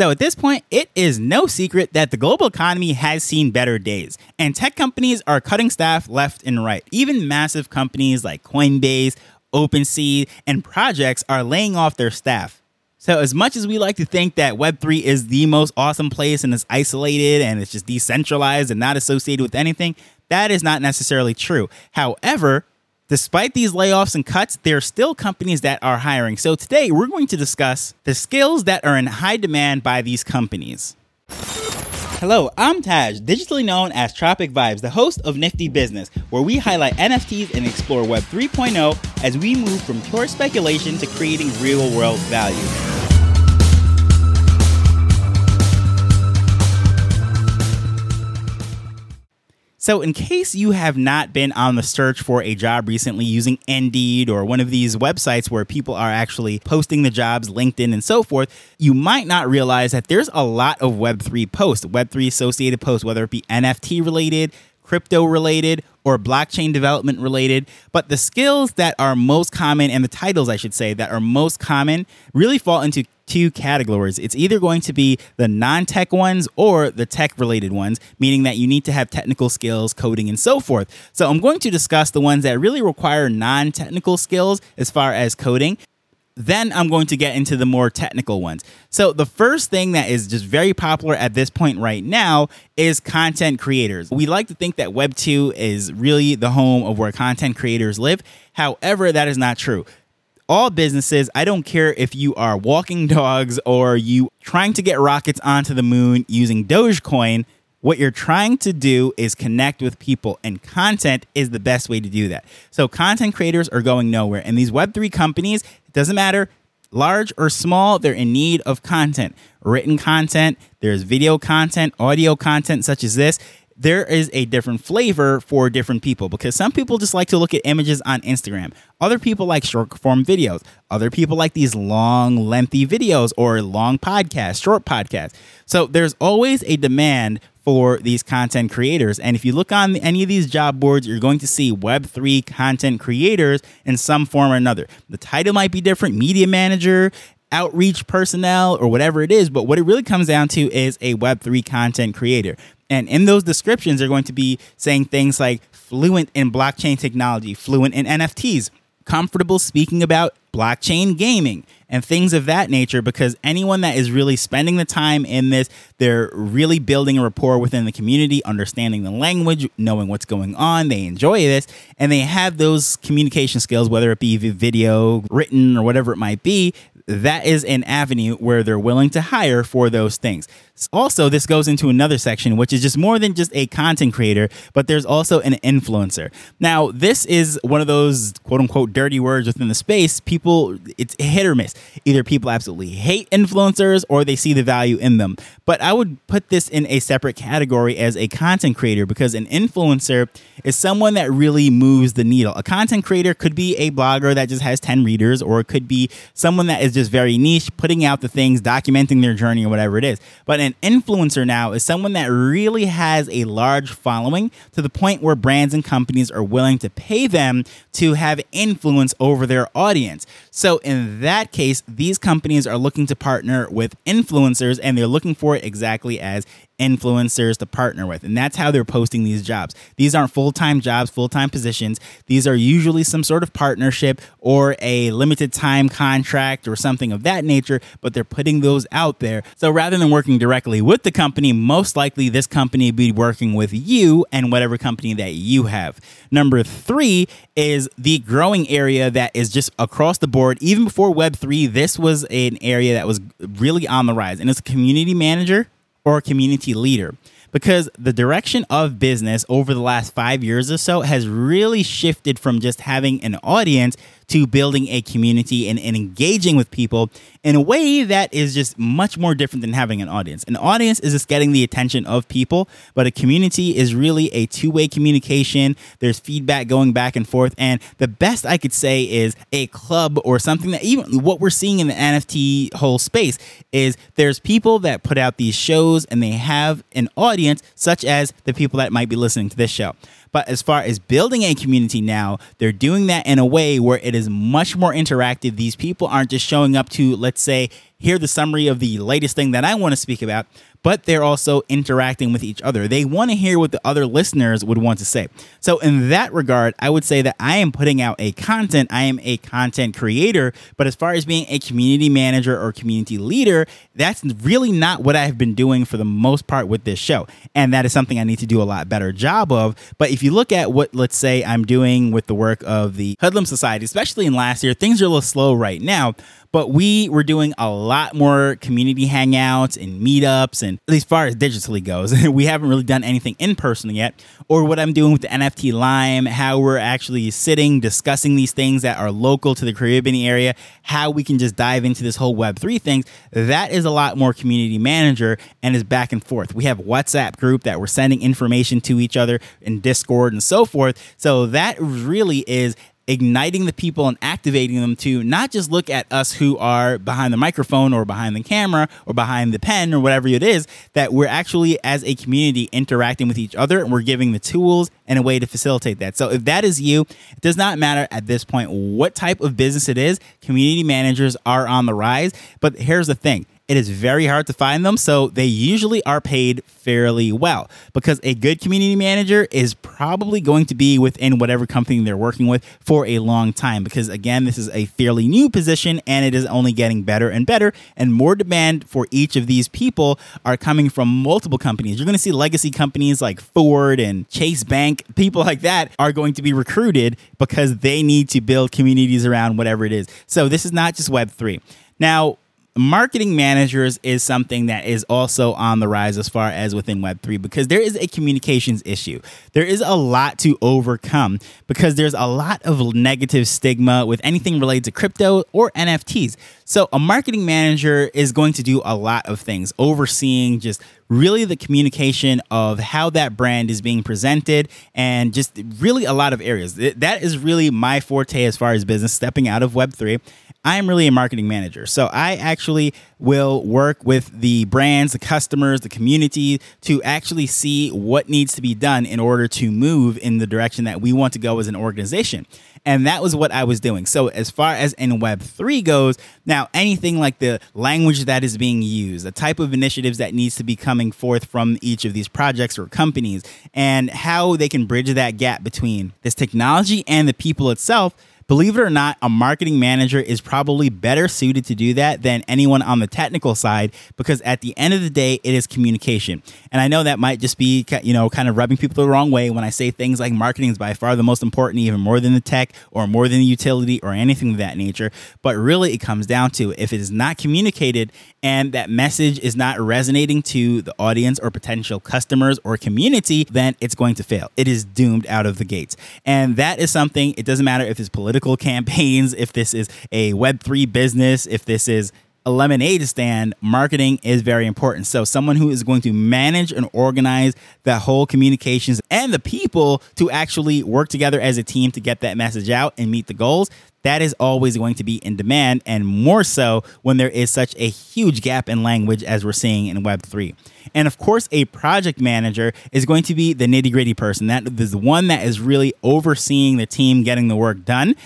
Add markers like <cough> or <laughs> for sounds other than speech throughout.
So at this point, it is no secret that the global economy has seen better days, and tech companies are cutting staff left and right. Even massive companies like Coinbase, OpenSea, and projects are laying off their staff. So, as much as we like to think that Web3 is the most awesome place and it's isolated and it's just decentralized and not associated with anything, that is not necessarily true. However, despite these layoffs and cuts, there are still companies that are hiring. So, today we're going to discuss the skills that are in high demand by these companies. Hello, I'm Taj, digitally known as Tropic Vibes, the host of Nifty Business, where we highlight NFTs and explore Web 3.0 as we move from pure speculation to creating real world value. So, in case you have not been on the search for a job recently using Indeed or one of these websites where people are actually posting the jobs, LinkedIn, and so forth, you might not realize that there's a lot of Web3 posts, Web3 associated posts, whether it be NFT related, crypto related, or blockchain development related. But the skills that are most common, and the titles, I should say, that are most common really fall into two categories. It's either going to be the non tech ones or the tech related ones, meaning that you need to have technical skills, coding, and so forth. So I'm going to discuss the ones that really require non technical skills as far as coding. Then I'm going to get into the more technical ones. So, the first thing that is just very popular at this point right now is content creators. We like to think that Web 2 is really the home of where content creators live. However, that is not true all businesses, I don't care if you are walking <laughs> dogs or you trying to get rockets onto the moon using Dogecoin, what you're trying to do is connect with people and content is the best way to do that. So content creators are going nowhere and these web3 companies, it doesn't matter large or small, they're in need of content. Written content, there's video content, audio content such as this there is a different flavor for different people because some people just like to look at images on Instagram. Other people like short form videos. Other people like these long, lengthy videos or long podcasts, short podcasts. So there's always a demand for these content creators. And if you look on any of these job boards, you're going to see Web3 content creators in some form or another. The title might be different media manager, outreach personnel, or whatever it is, but what it really comes down to is a Web3 content creator. And in those descriptions, they're going to be saying things like fluent in blockchain technology, fluent in NFTs, comfortable speaking about blockchain gaming and things of that nature because anyone that is really spending the time in this they're really building a rapport within the community understanding the language knowing what's going on they enjoy this and they have those communication skills whether it be video written or whatever it might be that is an avenue where they're willing to hire for those things. Also, this goes into another section, which is just more than just a content creator, but there's also an influencer. Now, this is one of those quote unquote dirty words within the space. People, it's hit or miss. Either people absolutely hate influencers or they see the value in them. But I would put this in a separate category as a content creator because an influencer is someone that really moves the needle. A content creator could be a blogger that just has 10 readers, or it could be someone that is just very niche, putting out the things, documenting their journey, or whatever it is. But an influencer now is someone that really has a large following to the point where brands and companies are willing to pay them to have influence over their audience. So, in that case, these companies are looking to partner with influencers and they're looking for it exactly as influencers to partner with. And that's how they're posting these jobs. These aren't full time jobs, full time positions. These are usually some sort of partnership or a limited time contract or something of that nature, but they're putting those out there. So rather than working directly with the company, most likely this company will be working with you and whatever company that you have. Number three is the growing area that is just across the board. Even before Web3, this was an area that was really on the rise, and it's a community manager or a community leader. Because the direction of business over the last five years or so has really shifted from just having an audience to building a community and, and engaging with people in a way that is just much more different than having an audience. An audience is just getting the attention of people, but a community is really a two way communication. There's feedback going back and forth. And the best I could say is a club or something that even what we're seeing in the NFT whole space is there's people that put out these shows and they have an audience, such as the people that might be listening to this show. But as far as building a community now, they're doing that in a way where it is much more interactive. These people aren't just showing up to, let's say, hear the summary of the latest thing that I want to speak about, but they're also interacting with each other. They want to hear what the other listeners would want to say. So, in that regard, I would say that I am putting out a content, I am a content creator, but as far as being a community manager or community leader, that's really not what I've been doing for the most part with this show. And that is something I need to do a lot better job of. But if you look at what, let's say, I'm doing with the work of the Hoodlum Society, especially in last year, things are a little slow right now but we were doing a lot more community hangouts and meetups and as far as digitally goes <laughs> we haven't really done anything in person yet or what i'm doing with the nft lime how we're actually sitting discussing these things that are local to the caribbean area how we can just dive into this whole web3 things. that is a lot more community manager and is back and forth we have whatsapp group that we're sending information to each other in discord and so forth so that really is igniting the people and activating them to not just look at us who are behind the microphone or behind the camera or behind the pen or whatever it is, that we're actually, as a community, interacting with each other and we're giving the tools and a way to facilitate that. So if that is you, it does not matter at this point what type of business it is, community managers are on the rise. But here's the thing it is very hard to find them, so they usually are paid fairly well because a good community manager is probably going to be within whatever company they're working with for a long time because again, this is a fairly new position and it is only getting better and better and more demand for each of these people are coming from multiple companies. You're going to see legacy companies like Ford and Chase Bank, people like that are going to be recruited because they need to build communities around whatever it is. So this is not just web3. Now, marketing managers is something that is also on the rise as far as within web3 because there is a communications issue. There is a lot to overcome because there's a lot of negative stigma with anything related to crypto or nfts so a marketing manager is going to do a lot of things overseeing just really the communication of how that brand is being presented and just really a lot of areas that is really my forte as far as business stepping out of web3 I'm really a marketing manager. So I actually will work with the brands, the customers, the community to actually see what needs to be done in order to move in the direction that we want to go as an organization. And that was what I was doing. So, as far as in Web3 goes, now anything like the language that is being used, the type of initiatives that needs to be coming forth from each of these projects or companies, and how they can bridge that gap between this technology and the people itself Believe it or not, a marketing manager is probably better suited to do that than anyone on the technical side because at the end of the day, it is communication. And I know that might just be, you know, kind of rubbing people the wrong way when I say things like marketing is by far the most important, even more than the tech or more than the utility or anything of that nature. But really, it comes down to if it is not communicated and that message is not resonating to the audience or potential customers or community, then it's going to fail. It is doomed out of the gates. And that is something, it doesn't matter if it's political campaigns, if this is a Web3 business, if this is a lemonade stand, marketing is very important. So, someone who is going to manage and organize the whole communications and the people to actually work together as a team to get that message out and meet the goals, that is always going to be in demand, and more so when there is such a huge gap in language as we're seeing in Web3. And of course, a project manager is going to be the nitty gritty person. That is the one that is really overseeing the team getting the work done.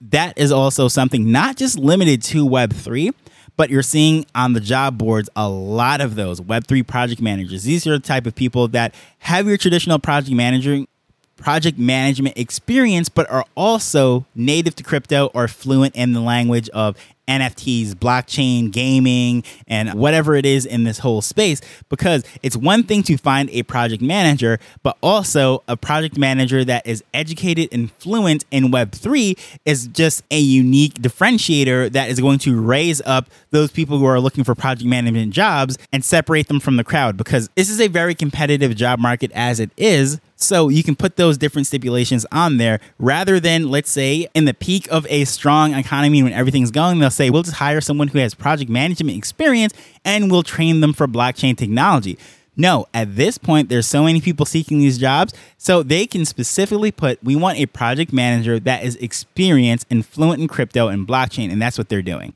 That is also something not just limited to Web3, but you're seeing on the job boards a lot of those Web3 project managers. These are the type of people that have your traditional project managing project management experience, but are also native to crypto or fluent in the language of NFTs, blockchain, gaming, and whatever it is in this whole space. Because it's one thing to find a project manager, but also a project manager that is educated and fluent in Web3 is just a unique differentiator that is going to raise up those people who are looking for project management jobs and separate them from the crowd. Because this is a very competitive job market as it is. So you can put those different stipulations on there rather than, let's say, in the peak of a strong economy when everything's going, they'll say, we'll just hire someone who has project management experience and we'll train them for blockchain technology. No, at this point, there's so many people seeking these jobs, so they can specifically put, we want a project manager that is experienced and fluent in crypto and blockchain, and that's what they're doing.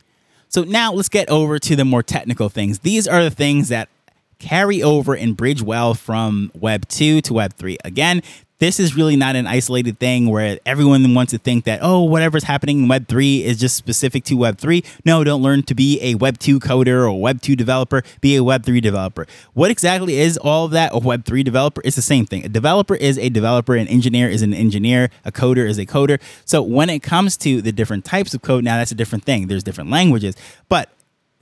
So now let's get over to the more technical things. These are the things that carry over and bridge well from Web 2 to Web 3. Again, this is really not an isolated thing where everyone wants to think that, oh, whatever's happening in Web 3 is just specific to Web 3. No, don't learn to be a Web 2 coder or Web 2 developer, be a Web 3 developer. What exactly is all of that? A Web 3 developer? It's the same thing. A developer is a developer, an engineer is an engineer, a coder is a coder. So when it comes to the different types of code, now that's a different thing. There's different languages. But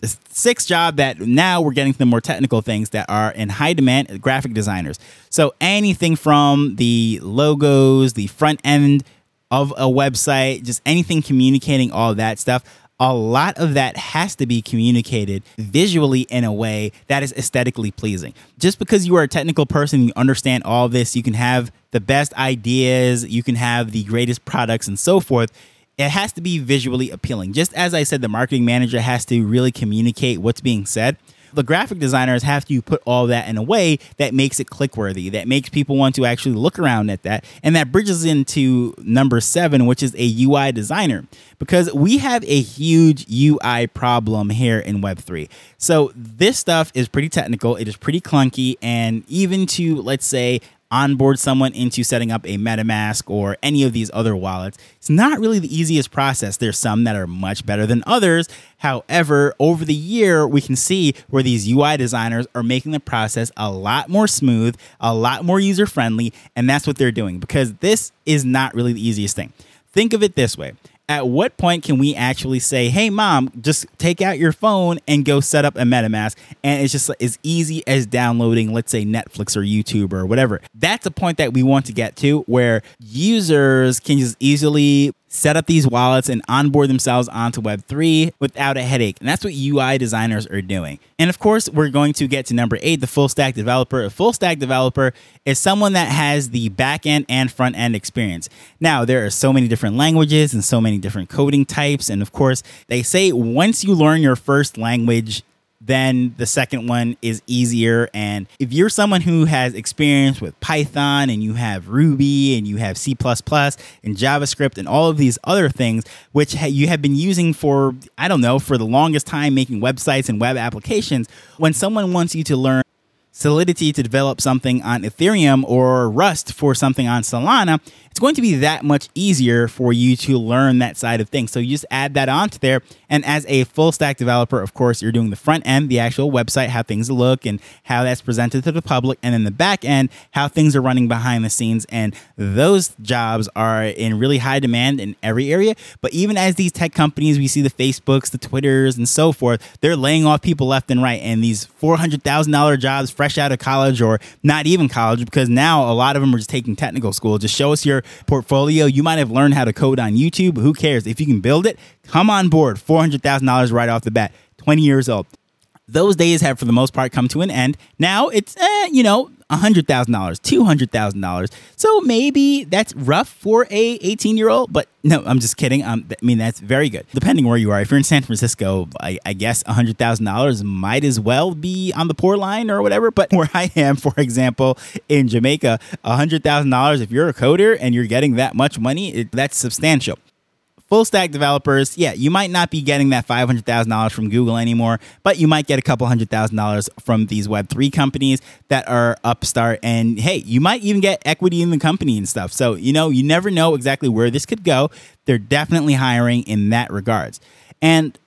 sixth job that now we're getting to the more technical things that are in high demand graphic designers. So anything from the logos, the front end of a website, just anything communicating all that stuff. A lot of that has to be communicated visually in a way that is aesthetically pleasing. Just because you are a technical person, you understand all this, you can have the best ideas, you can have the greatest products and so forth it has to be visually appealing. Just as I said, the marketing manager has to really communicate what's being said. The graphic designers have to put all that in a way that makes it click worthy, that makes people want to actually look around at that. And that bridges into number seven, which is a UI designer, because we have a huge UI problem here in Web3. So this stuff is pretty technical, it is pretty clunky, and even to, let's say, onboard someone into setting up a MetaMask or any of these other wallets. It's not really the easiest process. There's some that are much better than others. However, over the year, we can see where these UI designers are making the process a lot more smooth, a lot more user friendly, and that's what they're doing because this is not really the easiest thing. Think of it this way at what point can we actually say, "Hey, mom, just take out your phone and go set up a MetaMask," and it's just as easy as downloading, let's say, Netflix or YouTube or whatever. That's a point that we want to get to, where users can just easily set up these wallets and onboard themselves onto Web3 without a headache. And that's what UI designers are doing. And of course, we're going to get to number eight the full stack developer. A full stack developer is someone that has the back end and front end experience. Now, there are so many different languages and so many different coding types. And of course, they say once you learn your first language, then the second one is easier. And if you're someone who has experience with Python and you have Ruby and you have C and JavaScript and all of these other things, which you have been using for, I don't know, for the longest time making websites and web applications, when someone wants you to learn Solidity to develop something on Ethereum or Rust for something on Solana, it's going to be that much easier for you to learn that side of things. So you just add that onto there. And as a full stack developer, of course, you're doing the front end, the actual website, how things look and how that's presented to the public. And then the back end, how things are running behind the scenes. And those jobs are in really high demand in every area. But even as these tech companies, we see the Facebooks, the Twitters, and so forth, they're laying off people left and right. And these $400,000 jobs fresh out of college or not even college, because now a lot of them are just taking technical school. Just show us your portfolio. You might have learned how to code on YouTube. Who cares? If you can build it, come on board. $400,000 right off the bat, 20 years old. Those days have, for the most part, come to an end. Now it's, eh, you know, $100,000, $200,000. So maybe that's rough for a 18 year old, but no, I'm just kidding. Um, I mean, that's very good. Depending where you are. If you're in San Francisco, I, I guess $100,000 might as well be on the poor line or whatever. But <laughs> where I am, for example, in Jamaica, $100,000, if you're a coder and you're getting that much money, it, that's substantial full stack developers, yeah, you might not be getting that $500,000 from Google anymore, but you might get a couple hundred thousand dollars from these Web3 companies that are upstart. And hey, you might even get equity in the company and stuff. So, you know, you never know exactly where this could go. They're definitely hiring in that regards. And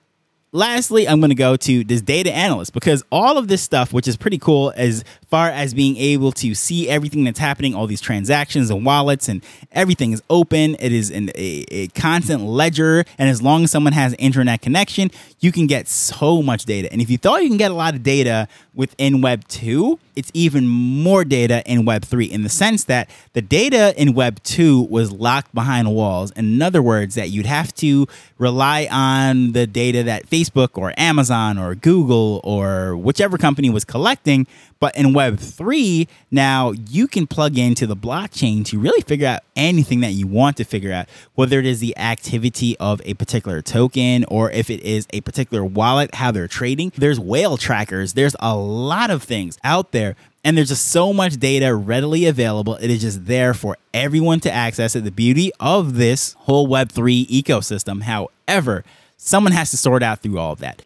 lastly, I'm going to go to this data analyst because all of this stuff, which is pretty cool as far as being able to see everything that's happening, all these transactions and wallets and everything is open. It is in a, a constant ledger. And as long as someone has internet connection, you can get so much data. And if you thought you can get a lot of data within Web 2, it's even more data in Web 3 in the sense that the data in Web 2 was locked behind walls. In other words, that you'd have to rely on the data that Facebook or Amazon or Google or whichever company was collecting but in Web3, now you can plug into the blockchain to really figure out anything that you want to figure out, whether it is the activity of a particular token or if it is a particular wallet, how they're trading. There's whale trackers, there's a lot of things out there. And there's just so much data readily available. It is just there for everyone to access it. The beauty of this whole Web3 ecosystem. However, someone has to sort out through all of that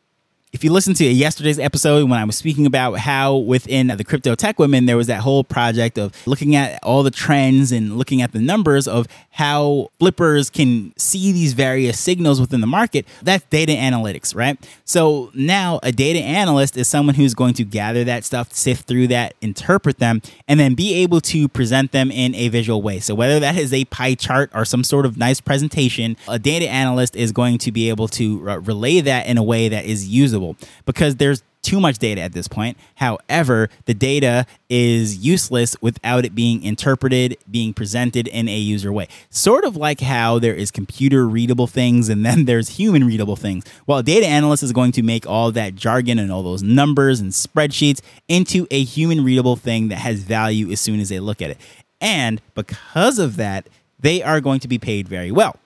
If you listen to yesterday's episode when I was speaking about how within the crypto tech women, there was that whole project of looking at all the trends and looking at the numbers of how flippers can see these various signals within the market, that's data analytics, right? So now a data analyst is someone who's going to gather that stuff, sift through that, interpret them, and then be able to present them in a visual way. So whether that is a pie chart or some sort of nice presentation, a data analyst is going to be able to uh, relay that in a way that is usable because there's too much data at this point. However, the data is useless without it being interpreted, being presented in a user way. Sort of like how there is computer readable things and then there's human readable things. Well, a data analyst is going to make all that jargon and all those numbers and spreadsheets into a human readable thing that has value as soon as they look at it. And because of that, they are going to be paid very well.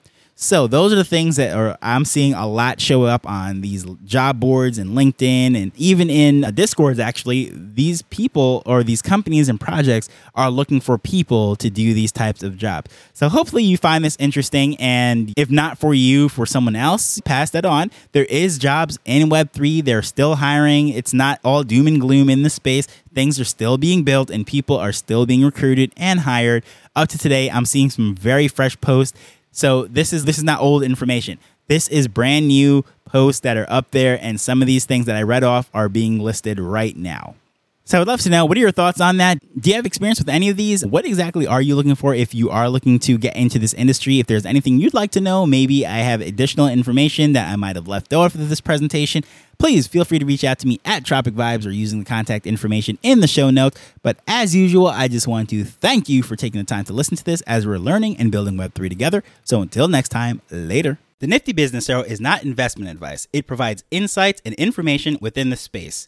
So those are the things that are I'm seeing a lot show up on these job boards and LinkedIn and even in Discords actually these people or these companies and projects are looking for people to do these types of jobs. So hopefully you find this interesting and if not for you for someone else pass that on. There is jobs in web3 they're still hiring. It's not all doom and gloom in the space. Things are still being built and people are still being recruited and hired. Up to today I'm seeing some very fresh posts so this is this is not old information. This is brand new posts that are up there, and some of these things that I read off are being listed right now. So I would love to know what are your thoughts on that? Do you have experience with any of these? What exactly are you looking for if you are looking to get into this industry? If there's anything you'd like to know, maybe I have additional information that I might have left off of this presentation. Please feel free to reach out to me at Tropic Vibes or using the contact information in the show notes. But as usual, I just want to thank you for taking the time to listen to this as we're learning and building Web3 together. So until next time, later. The Nifty Business Show is not investment advice. It provides insights and information within the space.